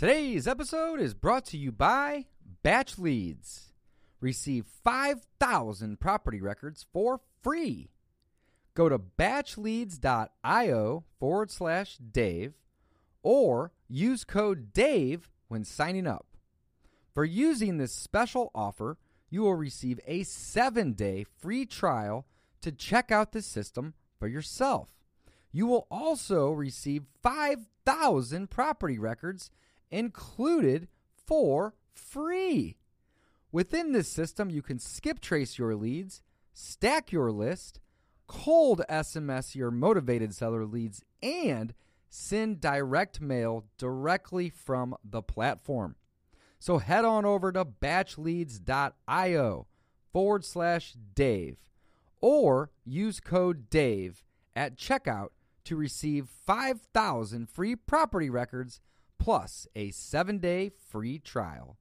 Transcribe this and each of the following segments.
Today's episode is brought to you by Batch Leads. Receive 5,000 property records for free. Go to batchleads.io forward slash Dave or use code DAVE when signing up. For using this special offer, you will receive a seven day free trial to check out the system for yourself. You will also receive 5,000 property records included for free. Within this system, you can skip trace your leads, stack your list, cold SMS your motivated seller leads, and send direct mail directly from the platform. So head on over to batchleads.io forward slash Dave or use code DAVE at checkout to receive 5,000 free property records plus a seven day free trial.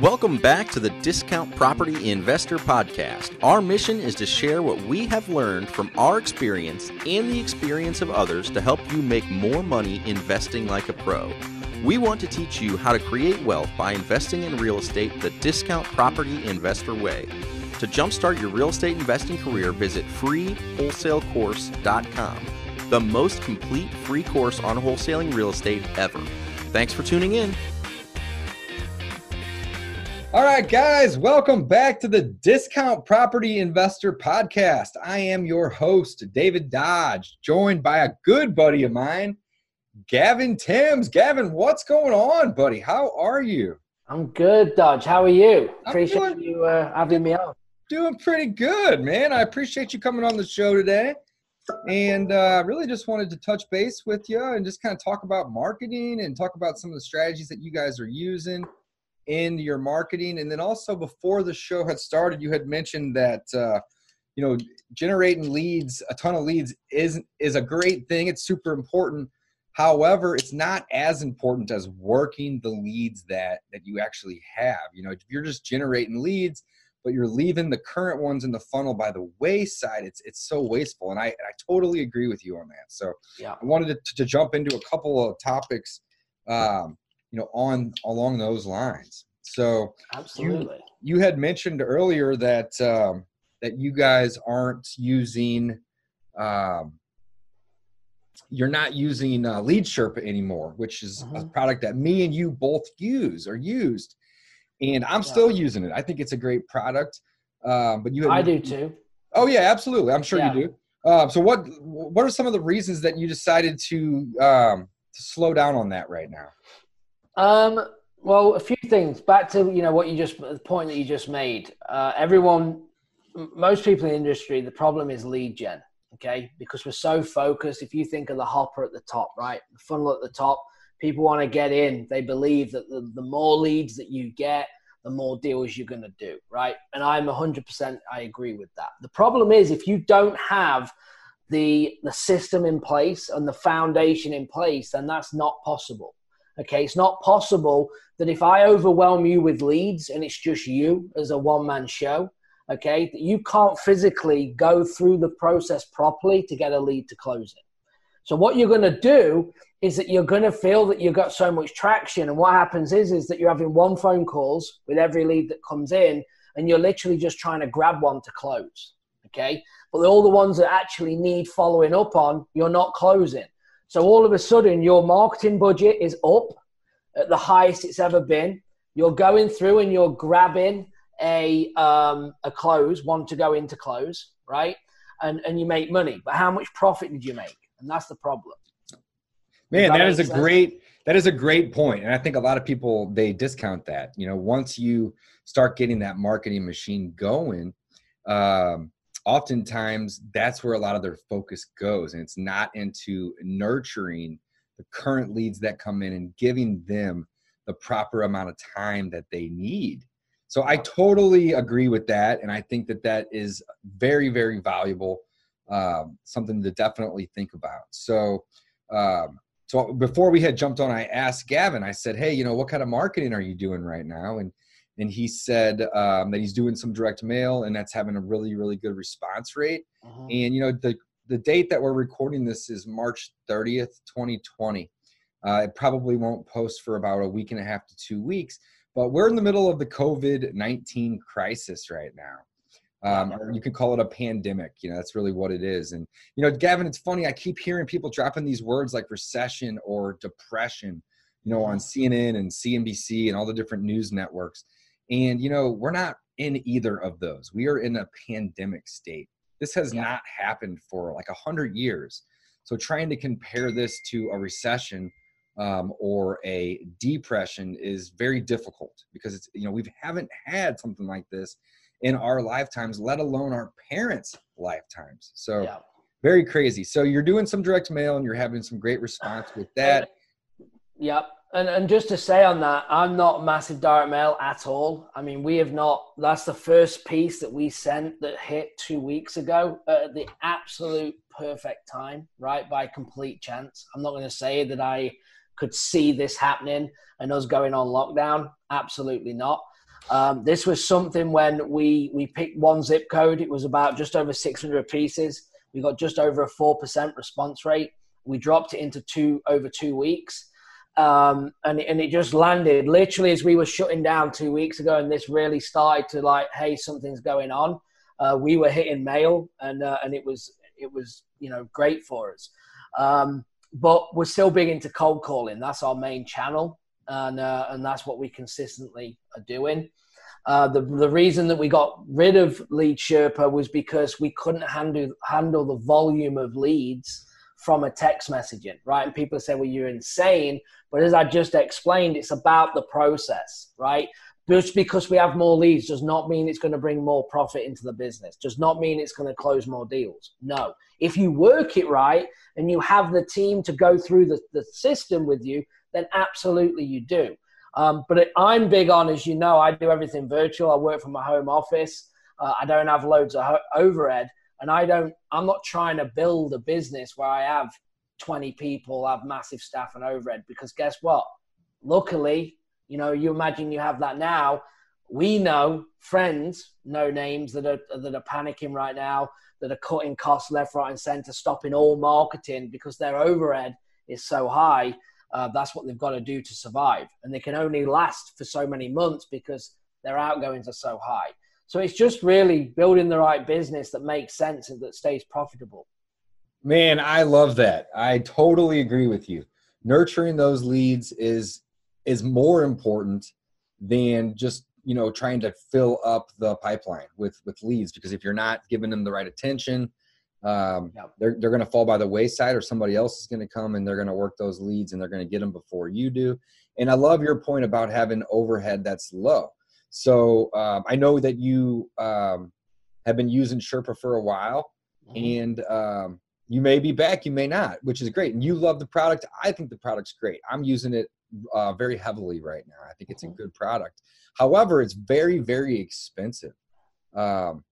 Welcome back to the Discount Property Investor Podcast. Our mission is to share what we have learned from our experience and the experience of others to help you make more money investing like a pro. We want to teach you how to create wealth by investing in real estate the discount property investor way. To jumpstart your real estate investing career, visit freewholesalecourse.com, the most complete free course on wholesaling real estate ever. Thanks for tuning in. All right, guys, welcome back to the Discount Property Investor Podcast. I am your host, David Dodge, joined by a good buddy of mine, Gavin Timms. Gavin, what's going on, buddy? How are you? I'm good, Dodge. How are you? I'm Appreciate doing- you uh, having me on. Doing pretty good, man. I appreciate you coming on the show today. And uh, really just wanted to touch base with you and just kind of talk about marketing and talk about some of the strategies that you guys are using in your marketing. And then also before the show had started, you had mentioned that uh, you know generating leads, a ton of leads is is a great thing. It's super important. However, it's not as important as working the leads that that you actually have. You know, if you're just generating leads, but you're leaving the current ones in the funnel by the wayside, it's it's so wasteful. And I I totally agree with you on that. So Yeah. I wanted to, to jump into a couple of topics, um, you know, on along those lines. So Absolutely. you had mentioned earlier that um, that you guys aren't using, um, you're not using uh, Lead Sherpa anymore, which is a Mhm. product that me and you both use or used, and I'm still using it. I think it's a great product. Um, but you, had, I do too. Oh yeah, absolutely. I'm sure Yeah. you do. Um, so what what are some of the reasons that you decided to um, to slow down on that right now? Um, well, a few things. Back to you know what you just the point that you just made. Uh, everyone, m- most people in the industry, the problem is lead gen. Okay, because we're so focused. If you think of the hopper at the top, right, the funnel at the top, people want to get in. They believe that the, the more leads that you get, the more deals you're going to do, right? And I'm 100%. I agree with that. The problem is if you don't have the the system in place and the foundation in place, then that's not possible. Okay, it's not possible that if I overwhelm you with leads and it's just you as a one man show, okay, that you can't physically go through the process properly to get a lead to close it. So what you're going to do is that you're going to feel that you've got so much traction, and what happens is is that you're having one phone calls with every lead that comes in, and you're literally just trying to grab one to close. Okay, but all the ones that actually need following up on, you're not closing. So all of a sudden, your marketing budget is up at the highest it's ever been. You're going through and you're grabbing a um, a close, one to go into close, right? And and you make money. But how much profit did you make? And that's the problem. Man, that that is a sense? great that is a great point, and I think a lot of people they discount that. You know, once you start getting that marketing machine going, um, oftentimes that's where a lot of their focus goes, and it's not into nurturing the current leads that come in and giving them the proper amount of time that they need. So I totally agree with that, and I think that that is very, very valuable, um, something to definitely think about. So. Um, so before we had jumped on, I asked Gavin. I said, "Hey, you know, what kind of marketing are you doing right now?" And and he said um, that he's doing some direct mail, and that's having a really really good response rate. Mhm. And you know, the the date that we're recording this is March 30th, 2020. Uh, it probably won't post for about a week and a half to two weeks, but we're in the middle of the COVID 19 crisis right now. Um, or you could call it a pandemic. You know, that's really what it is. And, you know, Gavin, it's funny. I keep hearing people dropping these words like recession or depression, you know, on CNN and CNBC and all the different news networks. And, you know, we're not in either of those. We are in a pandemic state. This has yeah. not happened for like a hundred years. So trying to compare this to a recession um, or a depression is very difficult because it's you know we haven't had something like this in our lifetimes, let alone our parents' lifetimes. So yeah. very crazy. So you're doing some direct mail and you're having some great response with that. Yep. And, and just to say on that, I'm not massive direct mail at all. I mean, we have not. That's the first piece that we sent that hit two weeks ago at the absolute perfect time, right? By complete chance. I'm not going to say that I could see this happening and us going on lockdown. Absolutely not. Um, this was something when we we picked one zip code. It was about just over 600 pieces. We got just over a four percent response rate. We dropped it into two over two weeks um, and and it just landed literally as we were shutting down two weeks ago, and this really started to like, hey, something's going on. Uh, we were hitting mail, and uh, and it was it was you know great for us. Um, but we're still big into cold calling. That's our main channel, and uh, and that's what we consistently are doing. Uh, the the reason that we got rid of Lead Sherpa was because we couldn't handle handle the volume of leads from a text messaging, right? And people say, well, you're insane. But as I just explained, it's about the process, right? Just because we have more leads does not mean it's going to bring more profit into the business, does not mean it's going to close more deals. No. If you work it right and you have the team to go through the, the system with you, then absolutely you do. Um, but it, I'm big on, as you know, I do everything virtual. I work from my home office. Uh, I don't have loads of ho- overhead and I don't, I'm not trying to build a business where I have 20 people, have massive staff and overhead because guess what? Luckily, you know, you imagine you have that now. We know friends, no names that are that are panicking right now, that are cutting costs left, right, and center, stopping all marketing because their overhead is so high. Uh, that's what they've got to do to survive, and they can only last for so many months because their outgoings are so high. So it's just really building the right business that makes sense and that stays profitable. Man, I love that. I totally agree with you. Nurturing those leads is is more important than just you know trying to fill up the pipeline with with leads because if you're not giving them the right attention um, yep. they're, they're going to fall by the wayside or somebody else is going to come and they're going to work those leads and they're going to get them before you do and i love your point about having overhead that's low so um, I know that you um, have been using Sherpa for a while, mm-hmm. and um, you may be back, you may not, which is great. And you love the product. I think the product's great. I'm using it uh, very heavily right now. I think it's mm-hmm. a good product. However, it's very, very expensive. Um,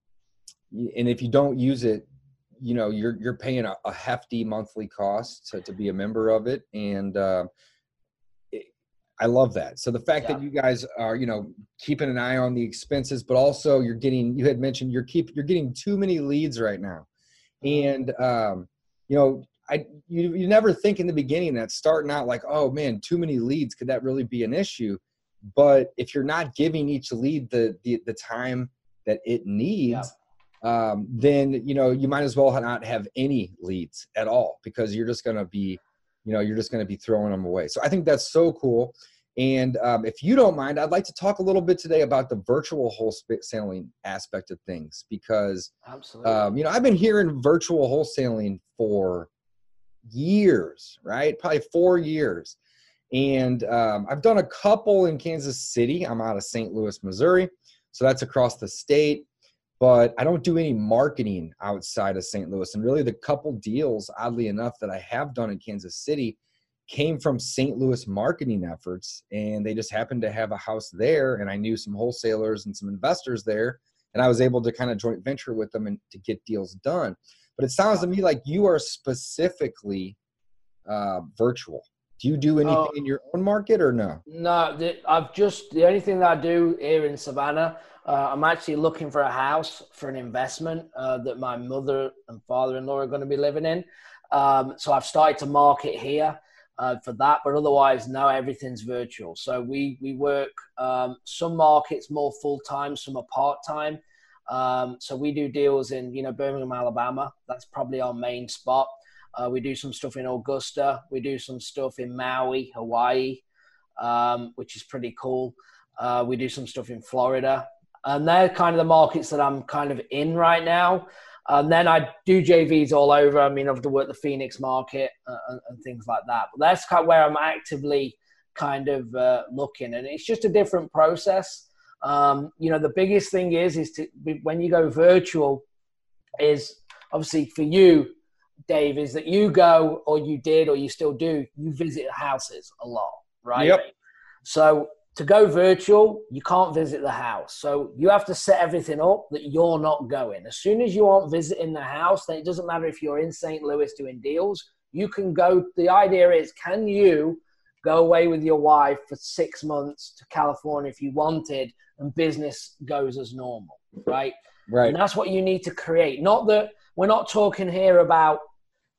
and if you don't use it, you know you're you're paying a, a hefty monthly cost to, to be a member of it, and uh, I love that. So the fact yeah. that you guys are, you know, keeping an eye on the expenses, but also you're getting, you had mentioned you're keep, you're getting too many leads right now, mm-hmm. and um, you know, I you you never think in the beginning that starting out like, oh man, too many leads, could that really be an issue? But if you're not giving each lead the the, the time that it needs. Yeah. Um, then you know you might as well not have any leads at all because you're just going to be you know you're just going to be throwing them away. So i think that's so cool. And um, if you don't mind i'd like to talk a little bit today about the virtual wholesaling aspect of things because Absolutely. Um, you know i've been hearing virtual wholesaling for years right? Probably four years. And um, i've done a couple in kansas city. I'm out of st louis missouri. So that's across the state but I don't do any marketing outside of St. Louis. And really, the couple deals, oddly enough, that I have done in Kansas City came from St. Louis marketing efforts. And they just happened to have a house there. And I knew some wholesalers and some investors there. And I was able to kind of joint venture with them and to get deals done. But it sounds to me like you are specifically uh, virtual. Do you do anything Oh. in your own market or no? No, the, I've just the only thing that I do here in Savannah. Uh, I'm actually looking for a house for an investment uh, that my mother and father-in-law are going to be living in. Um, so I've started to market here uh, for that, but otherwise, no, everything's virtual. So we we work um, some markets more full time, some are part time. Um, so we do deals in you know Birmingham, Alabama. That's probably our main spot. Uh, we do some stuff in Augusta. We do some stuff in Maui, Hawaii, um, which is pretty cool. Uh, we do some stuff in Florida, and they're kind of the markets that I'm kind of in right now. And then I do JVs all over. I mean, I've worked the Phoenix market uh, and, and things like that. But that's kind of where I'm actively kind of uh, looking, and it's just a different process. Um, you know, the biggest thing is is to when you go virtual, is obviously for you, Dave, is that you go or you did or you still do, you visit houses a lot, right? Yep. So to go virtual, you can't visit the house. So you have to set everything up that you're not going. As soon as you aren't visiting the house, then it doesn't matter if you're in St. Louis doing deals. You can go. The idea is, can you go away with your wife for six months to California if you wanted, and business goes as normal, right? Right. And that's what you need to create. Not that we're not talking here about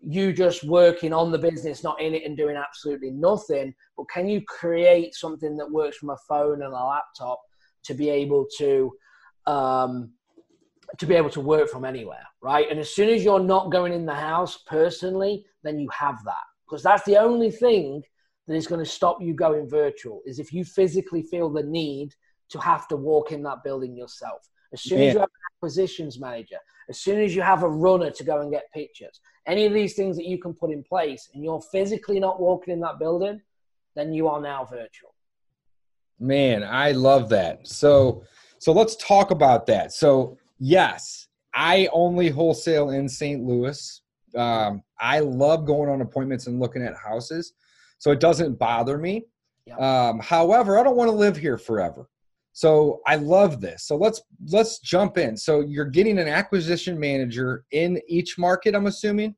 you just working on the business, not in it and doing absolutely nothing, but can you create something that works from a phone and a laptop to be able to um, to be able to work from anywhere, right? And as soon as you're not going in the house personally, then you have that because that's the only thing that is going to stop you going virtual is if you physically feel the need to have to walk in that building yourself. As soon Man. as you have an acquisitions manager, as soon as you have a runner to go and get pictures, any of these things that you can put in place and you're physically not walking in that building, then you are now virtual. Man, I love that. So so let's talk about that. So yes, I only wholesale in St. Louis. Um, I love going on appointments and looking at houses, so it doesn't bother me. Yeah. Um, however, I don't want to live here forever. So I love this. So let's let's jump in. So you're getting an acquisition manager in each market, I'm assuming.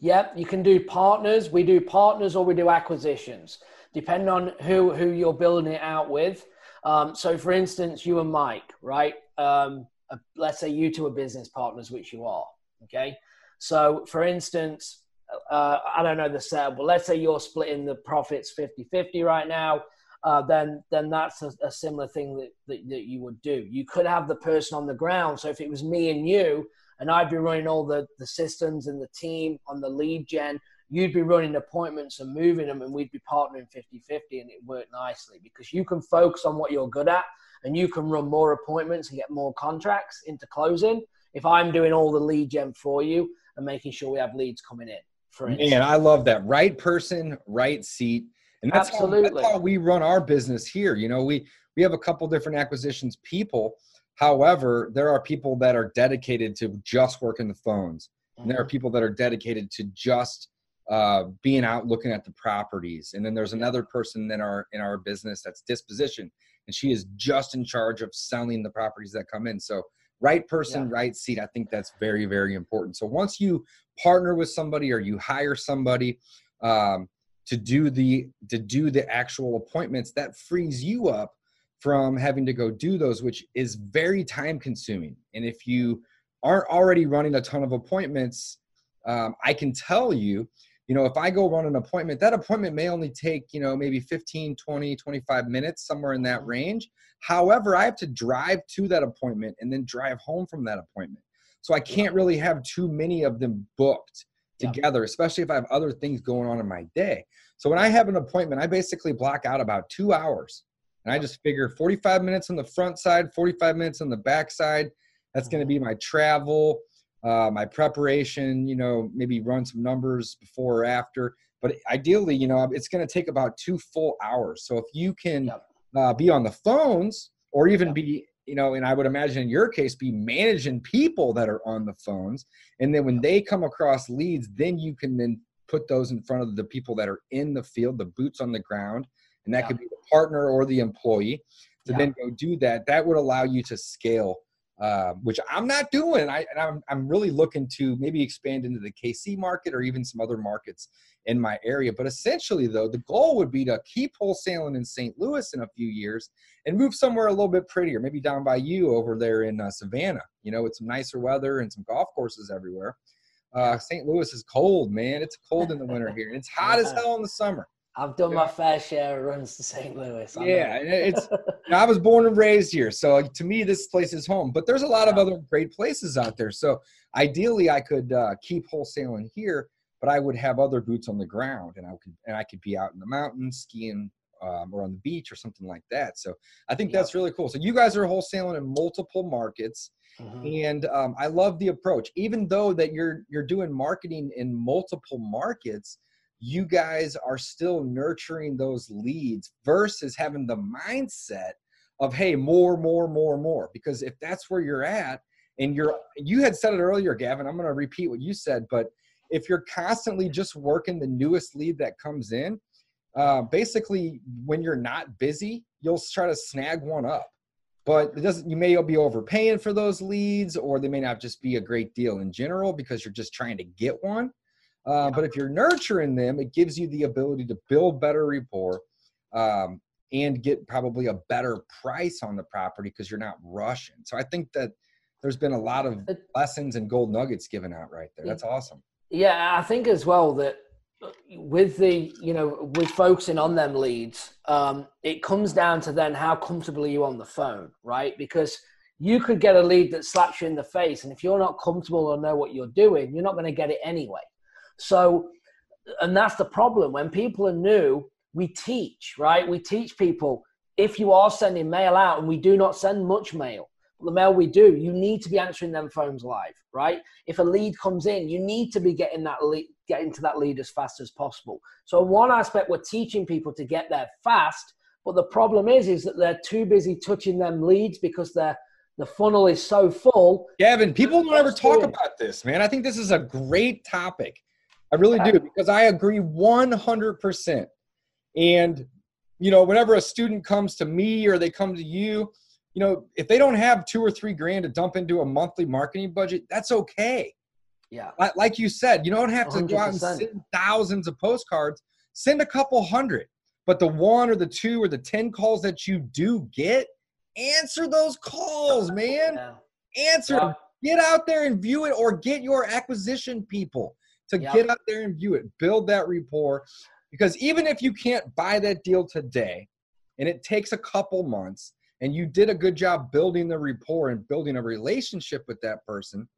Yep, you can do partners. We do partners or we do acquisitions, depending on who who you're building it out with. Um, so, for instance, you and Mike, right? Um, uh, let's say you two are business partners, which you are. Okay. So, for instance, uh, I don't know the setup, but let's say you're splitting the profits 50 50 right now. Uh, then, then that's a, a similar thing that, that, that you would do. You could have the person on the ground. So, if it was me and you, and I'd be running all the, the systems and the team on the lead gen. You'd be running appointments and moving them, and we'd be partnering 50 50, and it worked nicely because you can focus on what you're good at and you can run more appointments and get more contracts into closing. If I'm doing all the lead gen for you and making sure we have leads coming in, for instance. Man, I love that. Right person, right seat. And that's how, that's how we run our business here. You know, we we have a couple different acquisitions people. However, there are people that are dedicated to just working the phones. And there are people that are dedicated to just uh, being out looking at the properties. And then there's another person in our in our business that's disposition, and she is just in charge of selling the properties that come in. So right person, Yeah. right seat. I think that's very very important. So once you partner with somebody or you hire somebody um, to do the to do the actual appointments, that frees you up from having to go do those, which is very time consuming. And if you aren't already running a ton of appointments, um, I can tell you, you know, if I go run an appointment, that appointment may only take, you know, maybe 15, 20, 25 minutes, somewhere in that range. However, I have to drive to that appointment and then drive home from that appointment. So I can't really have too many of them booked Yeah. together, especially if I have other things going on in my day. So when I have an appointment, I basically block out about two hours. And I just figure 45 minutes on the front side, 45 minutes on the back side. That's going to be my travel, uh, my preparation, you know, maybe run some numbers before or after. But ideally, you know, it's going to take about two full hours. So if you can Yep. uh, be on the phones or even Yep. be, you know, and I would imagine in your case, be managing people that are on the phones. And then when they come across leads, then you can then put those in front of the people that are in the field, the boots on the ground. And that Yeah. could be the partner or the employee to Yeah. then go do that. That would allow you to scale uh, which I'm not doing. I, and I'm, I'm really looking to maybe expand into the KC market or even some other markets in my area. But essentially, though, the goal would be to keep wholesaling in St. Louis in a few years and move somewhere a little bit prettier, maybe down by you over there in uh, Savannah, you know, with some nicer weather and some golf courses everywhere. Uh, St. Louis is cold, man. It's cold in the winter here, and it's hot as hell in the summer. I've done my fair share of runs to St. Louis. I yeah, it's. I was born and raised here, so to me, this place is home. But there's a lot of other great places out there. So ideally, I could uh, keep wholesaling here, but I would have other boots on the ground, and I could and I could be out in the mountains skiing um, or on the beach or something like that. So I think that's really cool. So you guys are wholesaling in multiple markets, mm-hmm. and um, I love the approach. Even though that you're you're doing marketing in multiple markets you guys are still nurturing those leads versus having the mindset of hey more more more more. Because if that's where you're at and you're you had said it earlier gavin i'm going to repeat what you said but if you're constantly just working the newest lead that comes in uh, basically when you're not busy you'll try to snag one up. But it doesn't you may be overpaying for those leads or they may not just be a great deal in general because you're just trying to get one uh, but if you're nurturing them, it gives you the ability to build better rapport um, and get probably a better price on the property because you're not rushing. So I think that there's been a lot of lessons and gold nuggets given out right there. That's awesome. Yeah, I think as well that uh, with the you know with focusing on them leads, um, it comes down to then how comfortable are you on the phone, right? Because you could get a lead that slaps you in the face, and if you're not comfortable or know what you're doing, you're not going to get it anyway. So, and that's the problem. When people are new, we teach, right? We teach people if you are sending mail out, and we do not send much mail, the mail we do, you need to be answering them phones live, right? If a lead comes in, you need to be getting that lead, getting to that lead as fast as possible. So one aspect, we're teaching people to get there fast, but the problem is, is that they're too busy touching them leads because they're the funnel is so full. Gavin, people don't ever talk about this, man. I think this is a great topic. I really do because I agree 100%. And, you know, whenever a student comes to me or they come to you, you know, if they don't have two or three grand to dump into a monthly marketing budget, that's okay. Yeah. Like you said, you don't have to 100%. go out and send thousands of postcards. Send a couple hundred. But the one or the two or the 10 calls that you do get, answer those calls, man. Yeah. Answer yeah. Get out there and view it or get your acquisition people to yep. get out there and view it, build that rapport. Because even if you can't buy that deal today and it takes a couple months and you did a good job building the rapport and building a relationship with that person,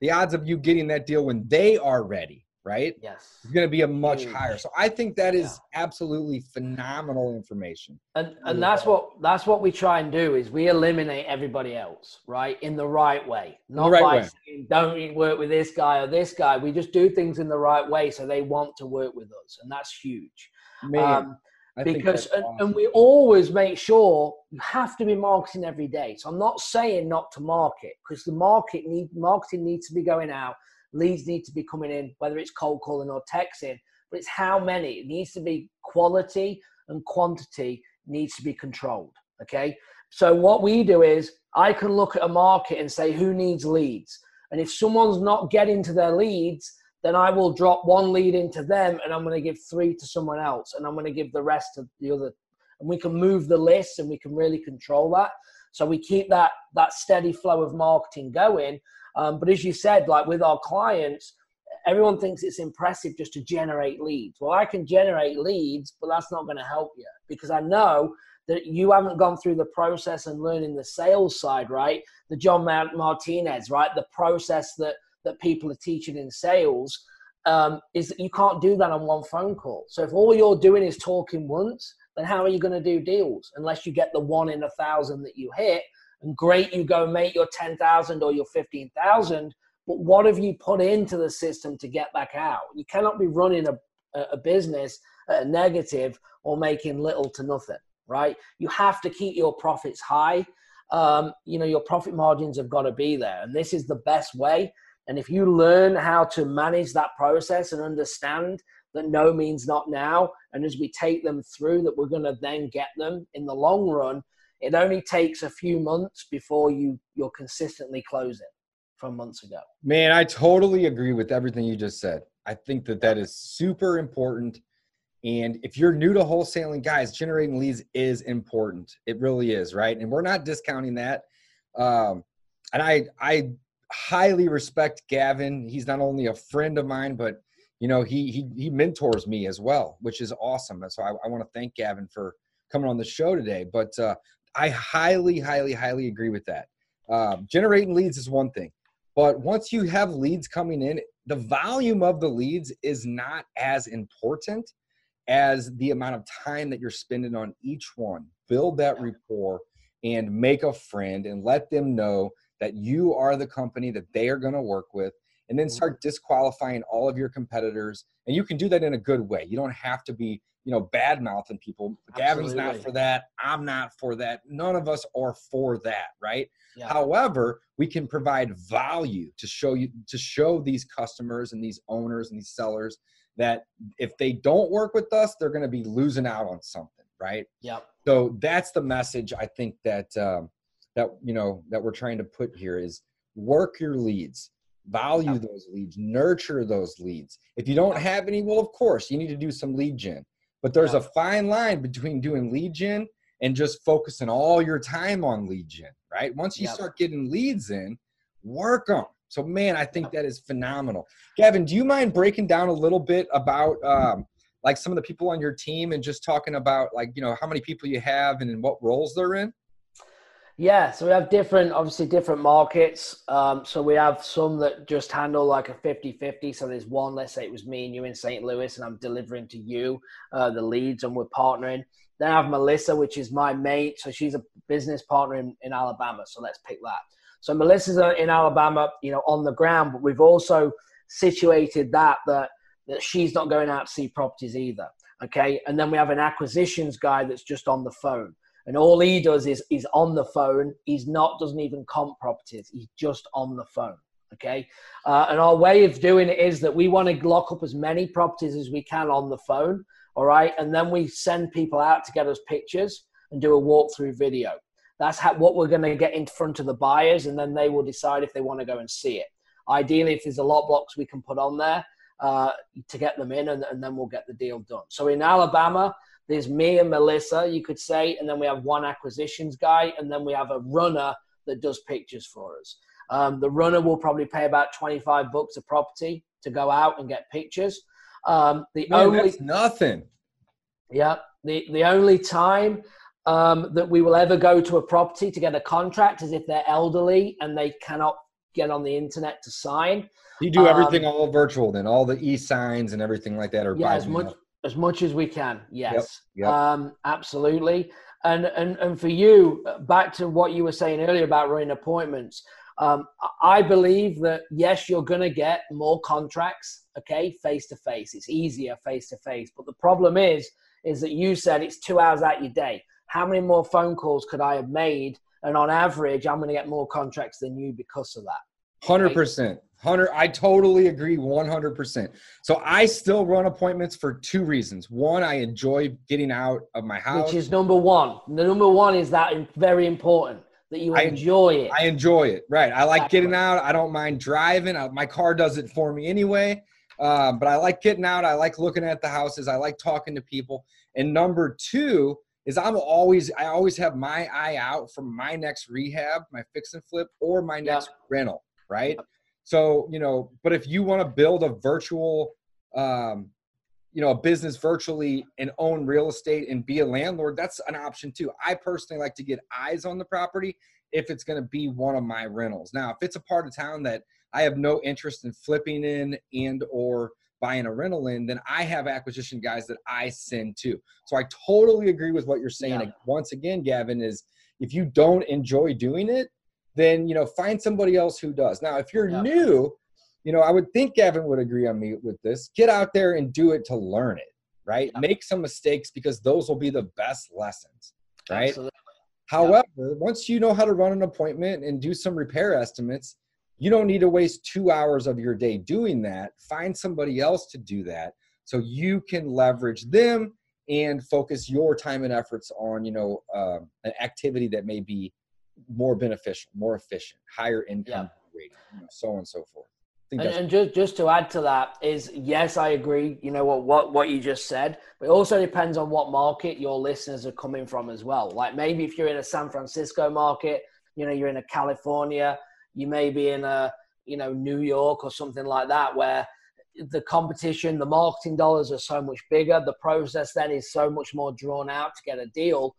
the odds of you getting that deal when they are ready right? Yes. It's going to be a much Huge. higher. So I think that is yeah. absolutely phenomenal information. And and that's what that's what we try and do is we eliminate everybody else, right? In the right way. Not right by way. saying don't work with this guy or this guy. We just do things in the right way so they want to work with us. And that's huge. Man, um, because and, awesome. and we always make sure you have to be marketing every day. So I'm not saying not to market because the market need marketing needs to be going out leads need to be coming in, whether it's cold calling or texting, but it's how many. It needs to be quality and quantity needs to be controlled. Okay. So what we do is I can look at a market and say who needs leads. And if someone's not getting to their leads, then I will drop one lead into them and I'm going to give three to someone else and I'm going to give the rest to the other. And we can move the list and we can really control that. So we keep that that steady flow of marketing going um, but as you said, like with our clients, everyone thinks it's impressive just to generate leads. Well, I can generate leads, but that's not going to help you because I know that you haven't gone through the process and learning the sales side, right? The John Martinez, right? The process that that people are teaching in sales um, is that you can't do that on one phone call. So if all you're doing is talking once, then how are you going to do deals unless you get the one in a thousand that you hit? And great you go make your 10,000 or your 15,000 but what have you put into the system to get back out? You cannot be running a, a business at a negative or making little to nothing right? You have to keep your profits high. Um, you know your profit margins have got to be there and this is the best way. And if you learn how to manage that process and understand that no means not now and as we take them through that we're going to then get them in the long run it only takes a few months before you you're consistently closing from months ago. Man, I totally agree with everything you just said. I think that that is super important. And if you're new to wholesaling, guys, generating leads is important. It really is, right? And we're not discounting that. Um, and I, I highly respect Gavin. He's not only a friend of mine, but you know, he he he mentors me as well, which is awesome. And so I, I want to thank Gavin for coming on the show today. But uh, I highly, highly, highly agree with that. Um, generating leads is one thing, but once you have leads coming in, the volume of the leads is not as important as the amount of time that you're spending on each one. Build that rapport and make a friend and let them know that you are the company that they are going to work with and then start disqualifying all of your competitors. And you can do that in a good way. You don't have to be you know bad mouthing people. Gavin's not for that. I'm not for that. None of us are for that right? Yeah. however we can provide value to show you to show these customers and these owners and these sellers that if they don't work with us they're going to be losing out on something right? Yeah so that's the message i think that um, that you know that we're trying to put here is work your leads value yeah. those leads nurture those leads. If you don't have any well of course you need to do some lead gen. But there's yeah. a fine line between doing lead gen and just focusing all your time on lead gen right? Once you start getting leads in work them so man i think that is phenomenal. Gavin do you mind breaking down a little bit about um, like some of the people on your team and just talking about like you know how many people you have and in what roles they're in yeah, so we have different, obviously different markets. Um, so we have some that just handle like a 50 50. So there's one, let's say it was me and you in St. Louis, and I'm delivering to you uh, the leads and we're partnering. Then I have Melissa, which is my mate. So she's a business partner in, in Alabama. So let's pick that. So Melissa's uh, in Alabama, you know, on the ground, but we've also situated that, that, that she's not going out to see properties either. Okay. And then we have an acquisitions guy that's just on the phone and all he does is is on the phone. He's not doesn't even comp properties. He's just on the phone. Okay, uh, and our way of doing it is that we want to lock up as many properties as we can on the phone. All right, and then we send people out to get us pictures and do a walkthrough video. That's how, what we're going to get in front of the buyers, and then they will decide if they want to go and see it. Ideally, if there's a lockbox we can put on there uh, to get them in, and, and then we'll get the deal done. So in Alabama, there's me and Melissa, you could say, and then we have one acquisitions guy, and then we have a runner that does pictures for us. Um, the runner will probably pay about 25 bucks a property to go out and get pictures. Um, the Man, only nothing. Yeah, the the only time um, that we will ever go to a property to get a contract is if they're elderly and they cannot get on the internet to sign. You do everything um, all virtual, then all the e signs and everything like that are yeah, as much as much as we can. Yes, yep, yep. Um, absolutely. And, and and for you, back to what you were saying earlier about running appointments. Um, I believe that yes, you're going to get more contracts. Okay, face to face. It's easier face to face. But the problem is, is that you said it's two hours out your day. How many more phone calls could I have made? And on average, I'm going to get more contracts than you because of that. Hundred percent. Hunter, I totally agree 100%. So I still run appointments for two reasons. One, I enjoy getting out of my house. Which is number one. The number one is that very important that you enjoy I, it. I enjoy it. Right. I like exactly. getting out. I don't mind driving. I, my car does it for me anyway. Um, but I like getting out. I like looking at the houses. I like talking to people. And number two is I'm always, I always have my eye out for my next rehab, my fix and flip, or my next rental. Right. So, you know, but if you want to build a virtual, um, you know, a business virtually and own real estate and be a landlord, that's an option too. I personally like to get eyes on the property if it's going to be one of my rentals. Now, if it's a part of town that I have no interest in flipping in and or buying a rental in, then I have acquisition guys that I send to. So I totally agree with what you're saying. Yeah. Once again, Gavin, is if you don't enjoy doing it, then you know find somebody else who does. Now, if you're yeah. new, you know I would think Gavin would agree on me with this. Get out there and do it to learn it, right? Yeah. Make some mistakes because those will be the best lessons, right? Absolutely. However, yeah. once you know how to run an appointment and do some repair estimates, you don't need to waste two hours of your day doing that. Find somebody else to do that so you can leverage them and focus your time and efforts on you know um, an activity that may be more beneficial, more efficient, higher income rating, you know, so on and so forth. And, and just just to add to that is yes, I agree. You know what what what you just said, but it also depends on what market your listeners are coming from as well. Like maybe if you're in a San Francisco market, you know, you're in a California, you may be in a you know New York or something like that, where the competition, the marketing dollars are so much bigger. The process then is so much more drawn out to get a deal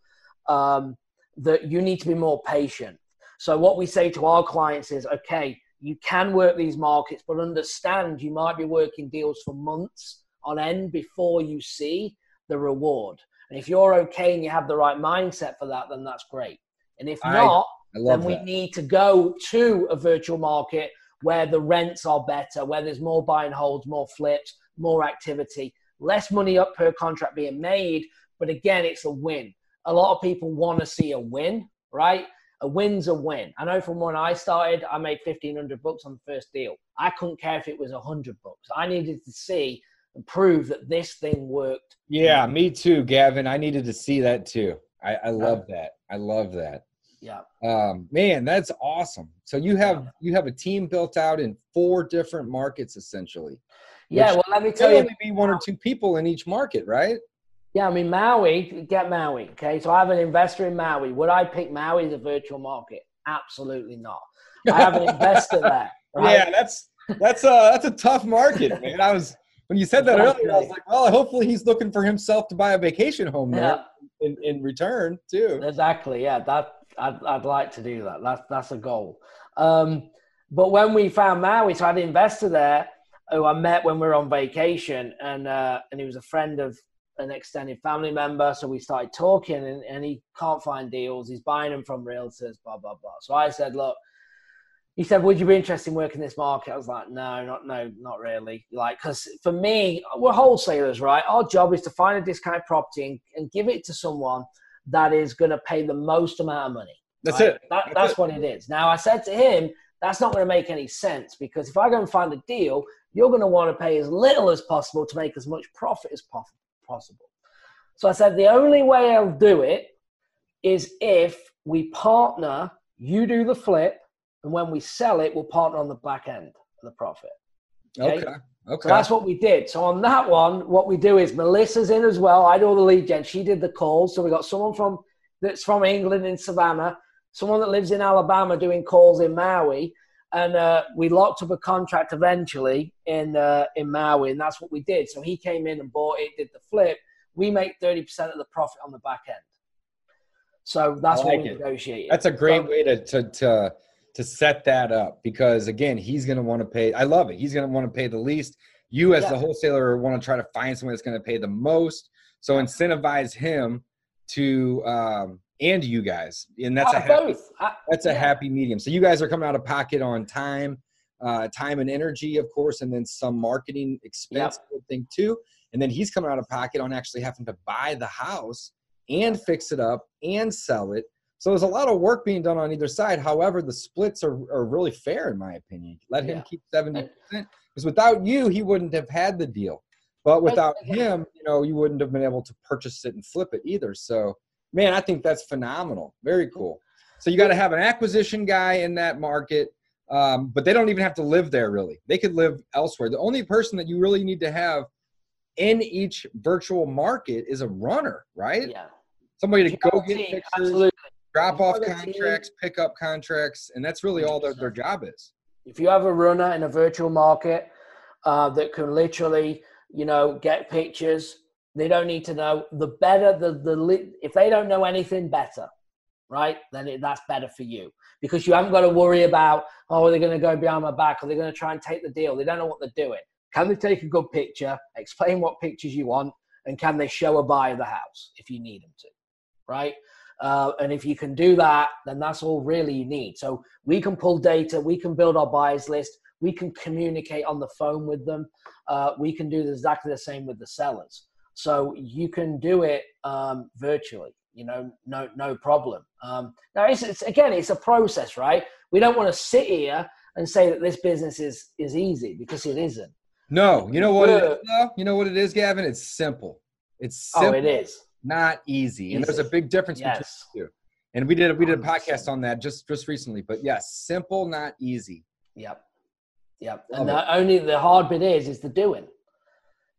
um, that you need to be more patient. So what we say to our clients is, okay, you can work these markets, but understand you might be working deals for months on end before you see the reward. And if you're okay and you have the right mindset for that, then that's great. And if not, I then we that. need to go to a virtual market where the rents are better, where there's more buy and holds, more flips, more activity, less money up per contract being made. But again, it's a win. A lot of people want to see a win, right? A win's a win. I know from when I started, I made fifteen hundred bucks on the first deal. I couldn't care if it was a hundred bucks. I needed to see and prove that this thing worked. Yeah, me too, Gavin. I needed to see that too. I, I love that. I love that. Yeah. Um, man, that's awesome. So you have you have a team built out in four different markets essentially. Yeah. Well, let me tell you. only be one or two people in each market, right? Yeah, I mean Maui, get Maui. Okay, so I have an investor in Maui. Would I pick Maui as a virtual market? Absolutely not. I have an investor there. Right? Yeah, that's that's a that's a tough market, man. I was when you said that earlier, I was like, well, hopefully he's looking for himself to buy a vacation home there Yeah, in, in return too. exactly. Yeah, that I'd, I'd like to do that. That's that's a goal. Um, but when we found Maui, so I had an investor there who I met when we were on vacation, and uh, and he was a friend of an extended family member. So we started talking, and, and he can't find deals. He's buying them from realtors, blah blah blah. So I said, look. He said, "Would you be interested in working this market?" I was like, "No, not no, not really." Like, because for me, we're wholesalers, right? Our job is to find a discounted property and, and give it to someone that is going to pay the most amount of money. That's right? it. That, That's that's it. what it is. Now, I said to him, that's not going to make any sense because if I go and find a deal, you're going to want to pay as little as possible to make as much profit as poss- possible. So I said, the only way I'll do it is if we partner, you do the flip, and when we sell it, we'll partner on the back end of the profit. Okay. Okay. Okay. So that's what we did. So on that one, what we do is Melissa's in as well. I do all the lead gen. She did the calls. So we got someone from that's from England in Savannah, someone that lives in Alabama doing calls in Maui, and uh, we locked up a contract eventually in uh, in Maui, and that's what we did. So he came in and bought it, did the flip. We make thirty percent of the profit on the back end. So that's I what we it. negotiated. That's a great way to to to to set that up because again, he's going to want to pay. I love it. He's going to want to pay the least. You as Yeah. the wholesaler want to try to find someone that's going to pay the most. So incentivize him to um, and you guys, and that's a happy, both. I- that's a yeah. happy medium. So you guys are coming out of pocket on time, uh, time and energy, of course, and then some marketing expense, would think too. And then he's coming out of pocket on actually having to buy the house and fix it up and sell it. So there's a lot of work being done on either side. However, the splits are, are really fair in my opinion. Let him Yeah. keep 70% because without you, he wouldn't have had the deal. But without him, you know, you wouldn't have been able to purchase it and flip it either. So, man, I think that's phenomenal. Very cool. So you got to have an acquisition guy in that market, um, but they don't even have to live there really. They could live elsewhere. The only person that you really need to have in each virtual market is a runner, right? Yeah. Somebody to go get pictures, Absolutely. drop off got a team. contracts, pick up contracts, and that's really all their, their job is. if you have a runner in a virtual market uh, that can literally you know get pictures they don't need to know. The better the the if they don't know anything better right then it, that's better for you. Because you haven't got to worry about oh are they going to go behind my back? Are they going to try and take the deal? They don't know what they're doing. Can they take a good picture explain what pictures you want and can they show a buyer the house if you need them to right? Uh, and if you can do that then that's all really you need. So we can pull data we can build our buyers list we can communicate on the phone with them uh, we can do exactly the same with the sellers so you can do it um, virtually you know no no problem um, now it's, it's again it's a process right we don't want to sit here and say that this business is is easy because it isn't No, you know what it is, though? You know what it is, Gavin? It's simple. It's Oh, it is. not easy. And there's a big difference Yes. between the two. And we did we did a podcast on that just just recently. But yes, simple, not easy. Yep. Yep. And the only the hard bit is is the doing.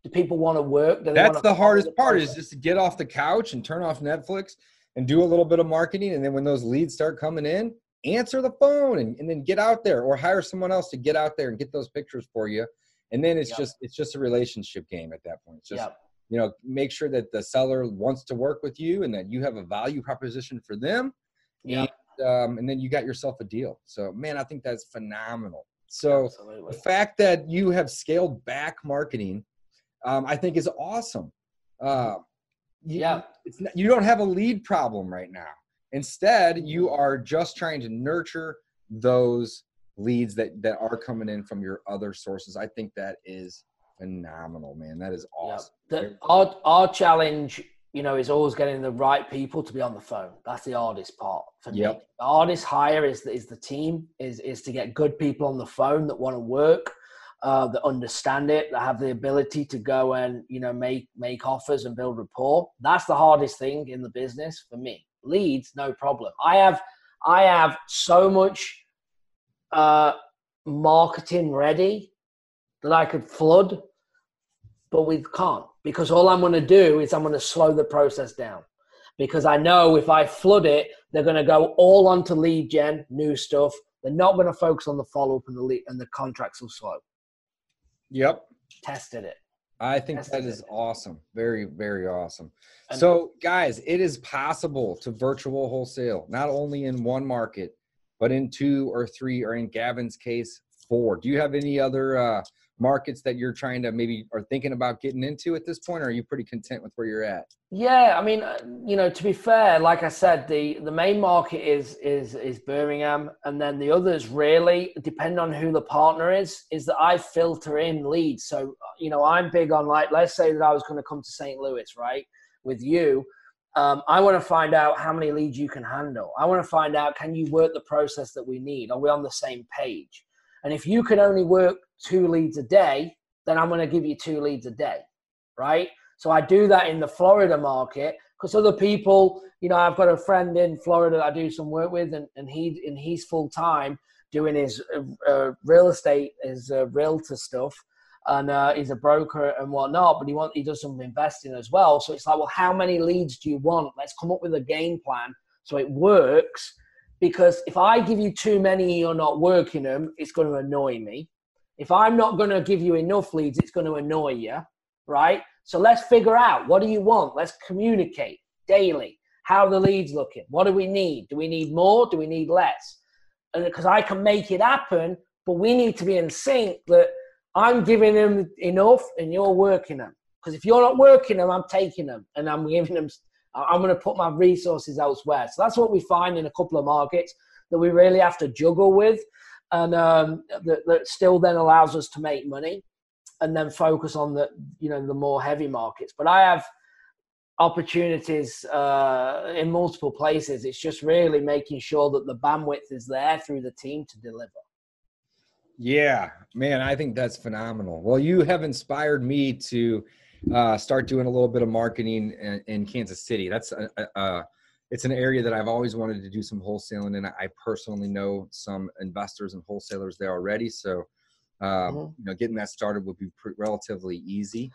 Do people want to work? That's the hardest part is just to get off the couch and turn off Netflix and do a little bit of marketing. And then when those leads start coming in, answer the phone and, and then get out there or hire someone else to get out there and get those pictures for you. And then it's Yep. just it's just a relationship game at that point. It's just Yep. you know, make sure that the seller wants to work with you and that you have a value proposition for them. Yep. And, um, and then you got yourself a deal. So man, I think that's phenomenal. So the fact that you have scaled back marketing, um, I think is awesome. Uh, you, Yeah. it's not, you don't have a lead problem right now. Instead, you are just trying to nurture those leads that that are coming in from your other sources. I think that is phenomenal, man. That is Yeah. awesome. The, our our challenge, you know, is always getting the right people to be on the phone. That's the hardest part for me. The hardest hire is the, is the team. Is is to get good people on the phone that want to work, uh, that understand it, that have the ability to go and you know make make offers and build rapport. That's the hardest thing in the business for me. Leads, no problem. I have I have so much uh, marketing ready that I could flood but we can't because all I'm going to do is I'm going to slow the process down because I know if I flood it, they're going to go all onto lead gen, new stuff. They're not going to focus on the follow up and the lead, and the contracts will slow. Yep. Tested it. I think That's that the is thing. awesome. Very, very awesome. And- So, guys, it is possible to virtual wholesale, not only in one market, but in two or three, or in Gavin's case, four. Do you have any other uh, markets that you're trying to maybe are thinking about getting into at this point, or are you pretty content with where you're at? Yeah, I mean, uh, you know, to be fair, like I said, the the main market is is is Birmingham, and then the others really depend on who the partner is. Is that I filter in leads. So you know, I'm big on like, let's say that I was going to come to St. Louis, right, with you. Um, I want to find out how many leads you can handle. I want to find out can you work the process that we need? Are we on the same page? And if you can only work two leads a day, then I'm going to give you two leads a day, right? So I do that in the Florida market because other people, you know, I've got a friend in Florida I do some work with, and, and he and he's full time doing his uh, uh, real estate, his uh, realtor stuff, and uh, he's a broker and whatnot. But he want he does some investing as well. So it's like, well, how many leads do you want? Let's come up with a game plan so it works. Because if I give you too many, you're not working them, it's going to annoy me. If I'm not going to give you enough leads, it's going to annoy you, right? So let's figure out what do you want? Let's communicate daily. How are the leads looking? What do we need? Do we need more? Do we need less? Because I can make it happen, but we need to be in sync that I'm giving them enough and you're working them. Because if you're not working them, I'm taking them and I'm giving them. I'm going to put my resources elsewhere. So that's what we find in a couple of markets that we really have to juggle with, and um, that, that still then allows us to make money, and then focus on the you know the more heavy markets. But I have opportunities uh, in multiple places. It's just really making sure that the bandwidth is there through the team to deliver. Yeah, man, I think that's phenomenal. Well, you have inspired me to uh, start doing a little bit of marketing in, in Kansas City. That's a, a, a, it's an area that I've always wanted to do some wholesaling in. I personally know some investors and wholesalers there already, so um, Mhm. you know, getting that started would be pr- relatively easy.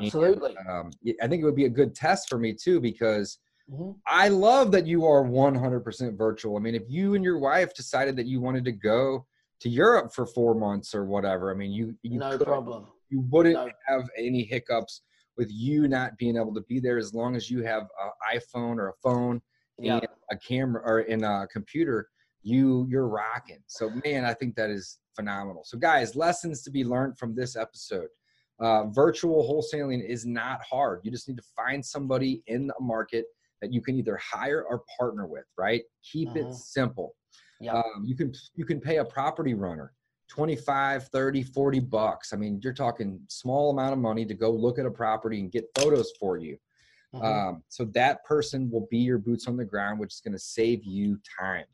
And, Absolutely. um, I think it would be a good test for me too because Mhm. I love that you are 100% virtual. I mean, if you and your wife decided that you wanted to go to Europe for four months or whatever, I mean, you you No could. problem. You wouldn't No. have any hiccups with you not being able to be there as long as you have an iPhone or a phone Yeah. a camera or in a computer. You you're rocking. So man, I think that is phenomenal. So guys, lessons to be learned from this episode. Uh, virtual wholesaling is not hard. You just need to find somebody in the market that you can either hire or partner with. Right? Keep it simple. Yeah. Um, you can you can pay a property runner 25 30 40 bucks i mean you're talking small amount of money to go look at a property and get photos for you Mhm. um, so that person will be your boots on the ground which is going to save you time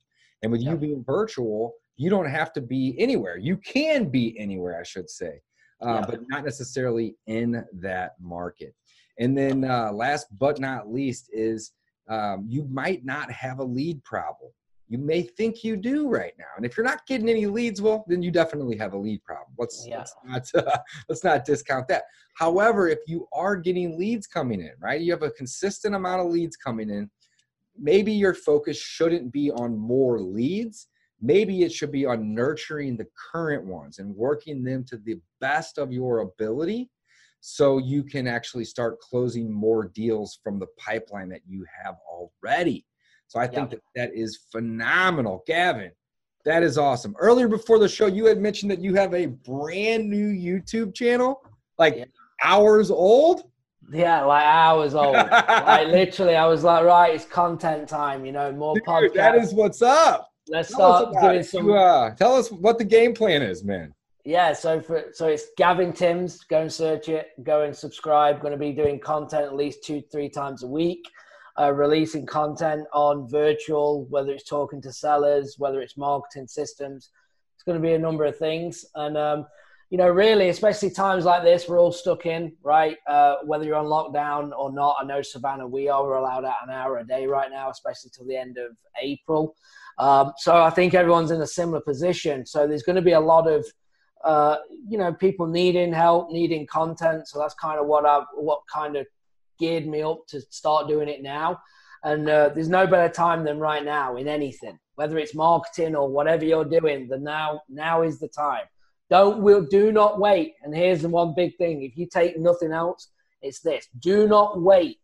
and with you being virtual you don't have to be anywhere you can be anywhere i should say uh, Yeah. but not necessarily in that market And then uh, last but not least is um, you might not have a lead problem. You may think you do right now, and if you're not getting any leads, well, then you definitely have a lead problem. Let's Yeah. let's not uh, let's not discount that. However, if you are getting leads coming in, right, you have a consistent amount of leads coming in. Maybe your focus shouldn't be on more leads. Maybe it should be on nurturing the current ones and working them to the best of your ability so you can actually start closing more deals from the pipeline that you have already. So I think that that is phenomenal. Gavin, that is awesome. Earlier before the show, you had mentioned that you have a brand new YouTube channel, like Yeah. hours old. Yeah, like hours old. like literally, I was like, right, it's content time. You know, more Dude, podcasts. that is what's up. Let's Tell start doing it. some. You, uh, tell us what the game plan is, man. Yeah, so for so it's Gavin Timms. Go and search it. Go and subscribe. Going to be doing content at least two, three times a week. Uh, releasing content on virtual, whether it's talking to sellers, whether it's marketing systems. It's going to be a number of things, and um, you know, really, especially times like this, we're all stuck in, right? Uh, whether you're on lockdown or not. I know Savannah, we are. Allowed out an hour a day right now, especially till the end of April. Um, so I think everyone's in a similar position. So there's going to be a lot of uh, you know, people needing help, needing content. So that's kind of what I what kind of geared me up to start doing it now. And uh, there's no better time than right now in anything, whether it's marketing or whatever you're doing. The now now is the time. Don't will do not wait. And here's the one big thing: if you take nothing else, it's this: do not wait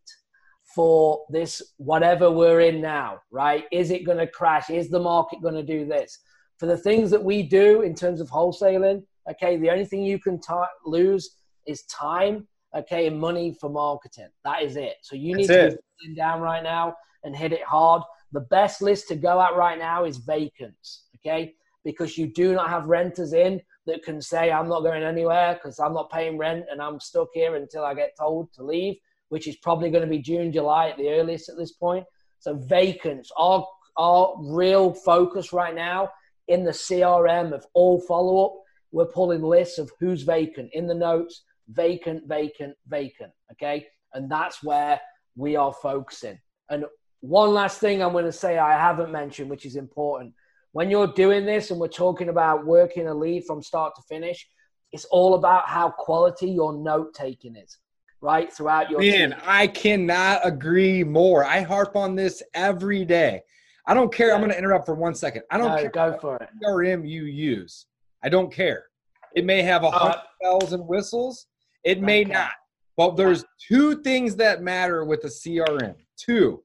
for this whatever we're in now. Right? Is it going to crash? Is the market going to do this? For the things that we do in terms of wholesaling, okay, the only thing you can ti lose is time, okay, and money for marketing. That is it. So you need That's to be down right now and hit it hard. The best list to go at right now is vacants, okay, because you do not have renters in that can say, I'm not going anywhere because I'm not paying rent and I'm stuck here until I get told to leave, which is probably going to be June, July at the earliest at this point. So vacants, our, our real focus right now in the CRM of all follow up, we're pulling lists of who's vacant in the notes, vacant, vacant, vacant. Okay. And that's where we are focusing. And one last thing I'm going to say I haven't mentioned, which is important. When you're doing this and we're talking about working a lead from start to finish, it's all about how quality your note taking is, right? Throughout your Man, team. I cannot agree more. I harp on this every day. I don't care. I'm going to interrupt for one second. I don't No, care go for it. CRM you use. I don't care. It may have a Uh, hundred bells and whistles. It may Okay. not. But there's two things that matter with a CRM. Two,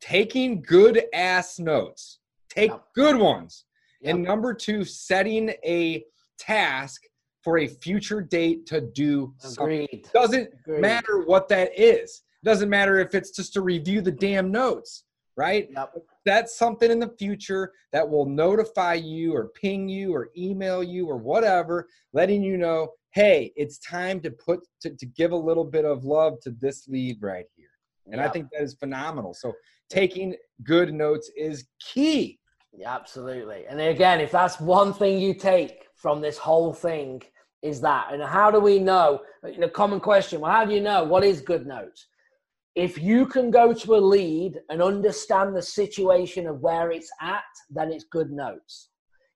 taking good ass notes. Take Yep. good ones. Yep. And number two, setting a task for a future date to do something. Agreed. Doesn't Agreed. matter what that is. Doesn't matter if it's just to review the damn notes, right? Yep. That's something in the future that will notify you or ping you or email you or whatever, letting you know, hey, it's time to put to, to give a little bit of love to this lead right here. And I think that is phenomenal. So taking good notes is key. Yeah, absolutely. And again, if that's one thing you take from this whole thing, is that. And how do we know? The common question well, how do you know what is good notes? If you can go to a lead and understand the situation of where it's at, then it's good notes.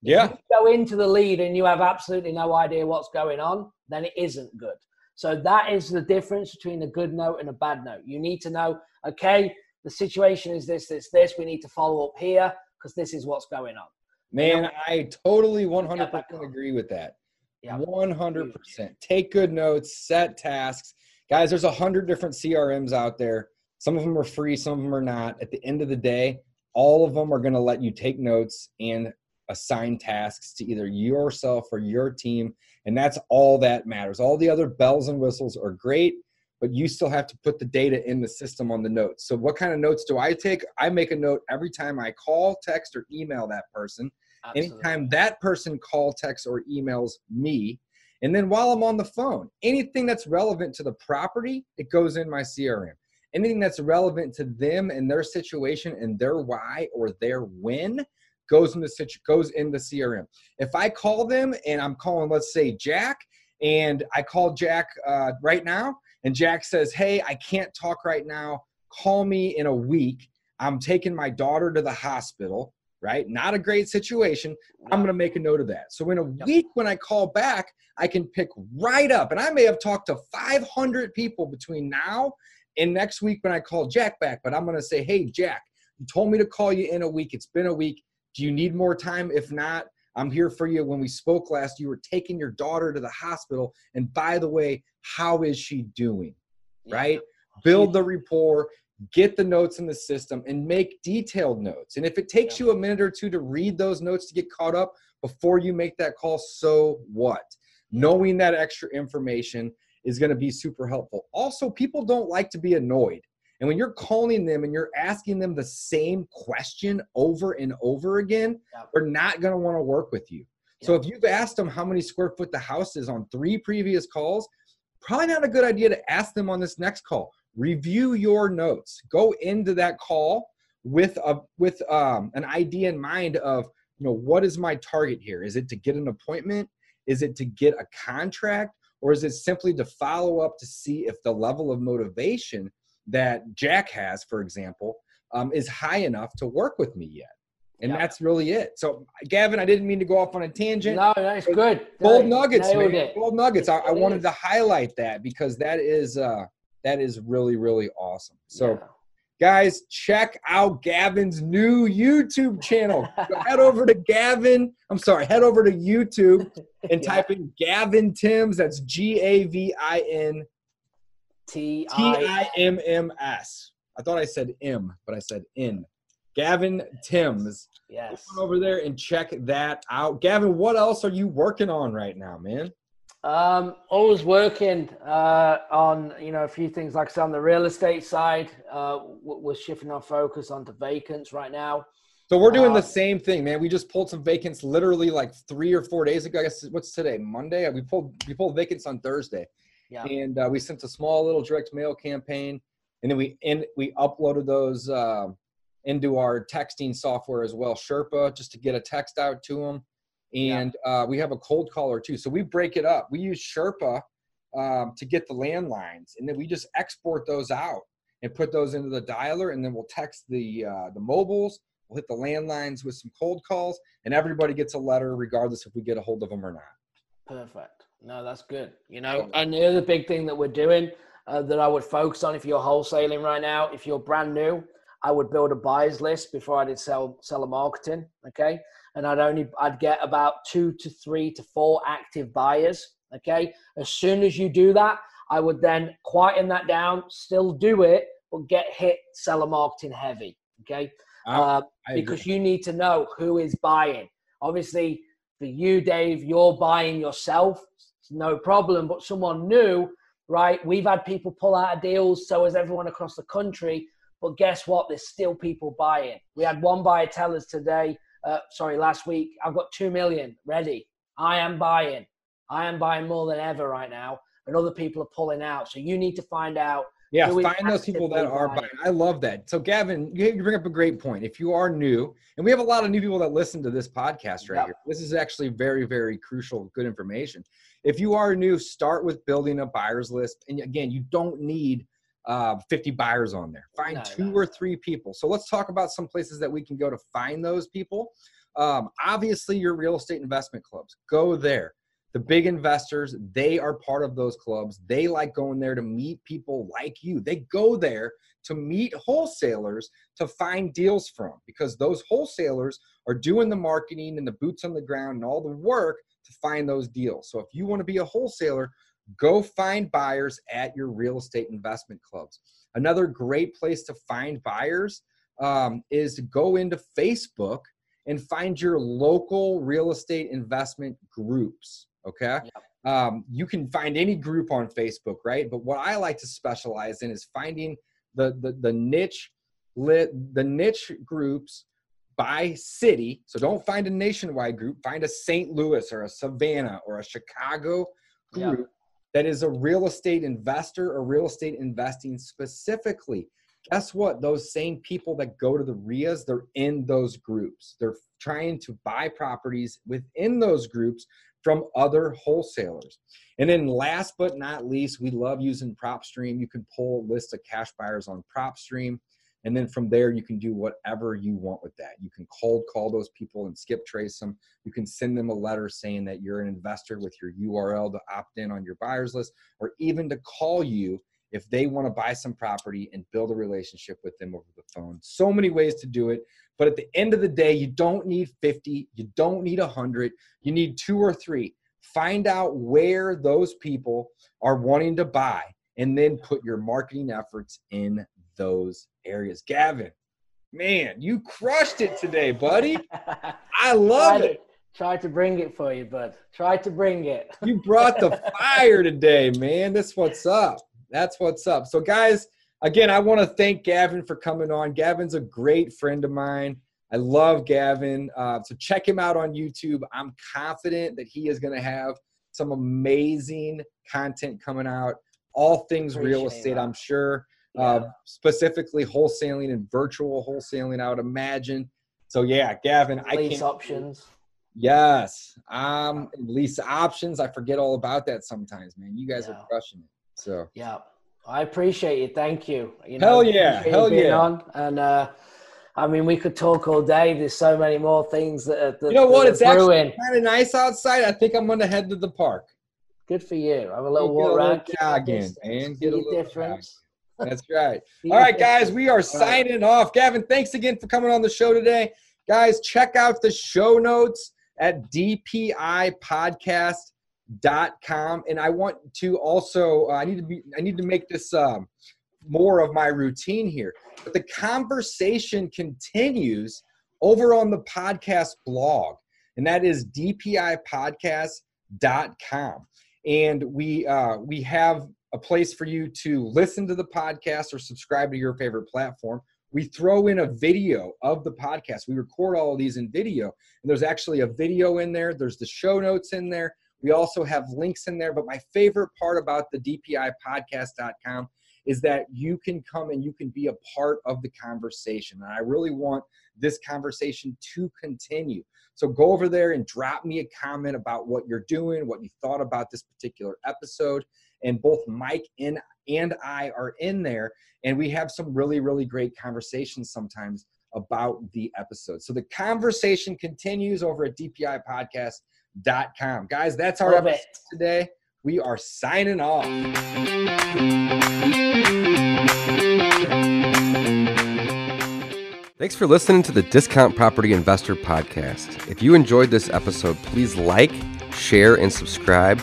If Yeah. you go into the lead and you have absolutely no idea what's going on, then it isn't good. So that is the difference between a good note and a bad note. You need to know, okay, the situation is this, this, this. We need to follow up here because this is what's going on. Man, I totally 100% agree with that. Yeah. 100%. Take good notes, set tasks. Guys, there's a hundred different CRMs out there. Some of them are free, some of them are not. At the end of the day, all of them are going to let you take notes and assign tasks to either yourself or your team. And that's all that matters. All the other bells and whistles are great, but you still have to put the data in the system on the notes. So, what kind of notes do I take? I make a note every time I call, text, or email that person Absolutely. anytime that person call texts or emails me and then while i'm on the phone anything that's relevant to the property it goes in my crm anything that's relevant to them and their situation and their why or their when goes in the situ- goes in the crm if i call them and i'm calling let's say jack and i call jack uh, right now and Jack says, Hey, I can't talk right now. Call me in a week. I'm taking my daughter to the hospital, right? Not a great situation. I'm going to make a note of that. So in a Yep. week, when I call back, I can pick right up. And I may have talked to 500 people between now and next week when I call Jack back, but I'm going to say, Hey, Jack, you told me to call you in a week. It's been a week. Do you need more time? If not, I'm here for you. When we spoke last, you were taking your daughter to the hospital. And by the way, how is she doing? Yeah. Right? Build the rapport, get the notes in the system, and make detailed notes. And if it takes Yeah. you a minute or two to read those notes to get caught up before you make that call, so what? Knowing that extra information is going to be super helpful. Also, people don't like to be annoyed. And when you're calling them and you're asking them the same question over and over again, Yeah. they're not going to want to work with you. So if you've asked them how many square foot the house is on three previous calls, probably not a good idea to ask them on this next call. Review your notes. Go into that call with a with um, an idea in mind of you know what is my target here? Is it to get an appointment? Is it to get a contract? Or is it simply to follow up to see if the level of motivation that Jack has, for example, um, is high enough to work with me yet? And Yeah. that's really it. So, Gavin, I didn't mean to go off on a tangent. No, it's good. Gold nuggets, nailed man. it. Gold nuggets. I, I wanted to highlight that because that is uh, that is really really awesome. So, Yeah. guys, check out Gavin's new YouTube channel. Head over to Gavin. I'm sorry. Head over to YouTube and Yeah. type in Gavin Timms. That's G A V I N T T I I M M S. I thought I said M, but I said in. Gavin Timms. yes. Go over there and check that out. Gavin, what else are you working on right now, man? Um, always working uh, on you know a few things like I said on the real estate side. Uh, we're shifting our focus onto vacants right now. So we're doing Uh, the same thing, man. We just pulled some vacants literally like three or four days ago. I guess what's today? Monday. We pulled we pulled vacants on Thursday, Yeah. and uh, we sent a small little direct mail campaign, and then we in we uploaded those uh, into our texting software as well, Sherpa, just to get a text out to them. And uh, we have a cold caller too. So we break it up. We use Sherpa um, to get the landlines, and then we just export those out and put those into the dialer, and then we'll text the uh, the mobiles. We'll hit the landlines with some cold calls, and everybody gets a letter, regardless if we get a hold of them or not. Perfect. No, that's good. You know, and the other big thing that we're doing uh, that I would focus on if you're wholesaling right now, if you're brand new, I would build a buyers list before I did sell seller marketing. Okay, and I'd only I'd get about two to three to four active buyers. Okay, as soon as you do that, I would then quieten that down, still do it, but get hit seller marketing heavy. Okay, I- uh, I because you need to know who is buying. Obviously, for you, Dave, you're buying yourself, it's no problem. But someone new, right? We've had people pull out of deals, so has everyone across the country. But guess what? There's still people buying. We had one buyer tell us today, uh, sorry, last week, I've got two million ready. I am buying. I am buying more than ever right now, and other people are pulling out. So you need to find out Yeah, find those people that are buying. I love that. So, Gavin, you you bring up a great point. If you are new, and we have a lot of new people that listen to this podcast right Yep. here, this is actually very, very crucial, good information. If you are new, start with building a buyer's list. And again, you don't need uh, 50 buyers on there. Find No, two no, or three people. So, let's talk about some places that we can go to find those people. Um, obviously, your real estate investment clubs, go there. The big investors, they are part of those clubs. They like going there to meet people like you. They go there to meet wholesalers to find deals from because those wholesalers are doing the marketing and the boots on the ground and all the work to find those deals. So if you want to be a wholesaler, go find buyers at your real estate investment clubs. Another great place to find buyers um, is to go into Facebook and find your local real estate investment groups. Okay. Um, you can find any group on Facebook, right? But what I like to specialize in is finding the the, the niche lit the niche groups by city. So don't find a nationwide group. Find a St. Louis or a Savannah or a Chicago group that is a real estate investor or real estate investing specifically. Guess what? Those same people that go to the RIAs, they're in those groups. They're trying to buy properties within those groups from other wholesalers. And then last but not least, we love using PropStream. You can pull a list of cash buyers on PropStream. And then from there, you can do whatever you want with that. You can cold call those people and skip trace them. You can send them a letter saying that you're an investor with your URL to opt in on your buyers list, or even to call you if they want to buy some property and build a relationship with them over the phone. So many ways to do it. But at the end of the day, you don't need 50, you don't need 100, you need two or three. Find out where those people are wanting to buy and then put your marketing efforts in those areas. Gavin, man, you crushed it today, buddy. I love tried it. Tried to bring it for you, bud. Tried to bring it. You brought the fire today, man. That's what's up. That's what's up. So, guys, again, I want to thank Gavin for coming on. Gavin's a great friend of mine. I love Gavin. Uh, so, check him out on YouTube. I'm confident that he is going to have some amazing content coming out. All things real estate, that. I'm sure. Uh, specifically wholesaling and virtual wholesaling, I would imagine. So, yeah, Gavin, I Lease options. Yes. Um, lease options. I forget all about that sometimes, man. You guys Yeah. are crushing it. So Yeah, I appreciate you. Thank you. you Hell yeah, hell yeah. On. And uh, I mean, we could talk all day. There's so many more things that, are- that you know what? It's actually brewing. kind of nice outside. I think I'm gonna head to the park. Good for you. I have a little a walk around. keep jog your in, man. Get a little difference. That's right. All right, guys, we are signing off. Gavin, thanks again for coming on the show today. Guys, check out the show notes at dpipodcast.com. And I want to also, uh, I need to be, I need to make this um, more of my routine here. But the conversation continues over on the podcast blog, and that is dpipodcast.com. And we uh, we have a place for you to listen to the podcast or subscribe to your favorite platform. We throw in a video of the podcast. We record all of these in video, and there's actually a video in there. There's the show notes in there. We also have links in there. But my favorite part about the DPIpodcast.com is that you can come and you can be a part of the conversation. And I really want this conversation to continue. So go over there and drop me a comment about what you're doing, what you thought about this particular episode. And both Mike and, and I are in there, and we have some really, really great conversations sometimes about the episode. So the conversation continues over at dpipodcast.com. Guys, that's our Love episode it. today. We are signing off. Thanks for listening to the Discount Property Investor Podcast. If you enjoyed this episode, please like, share, and subscribe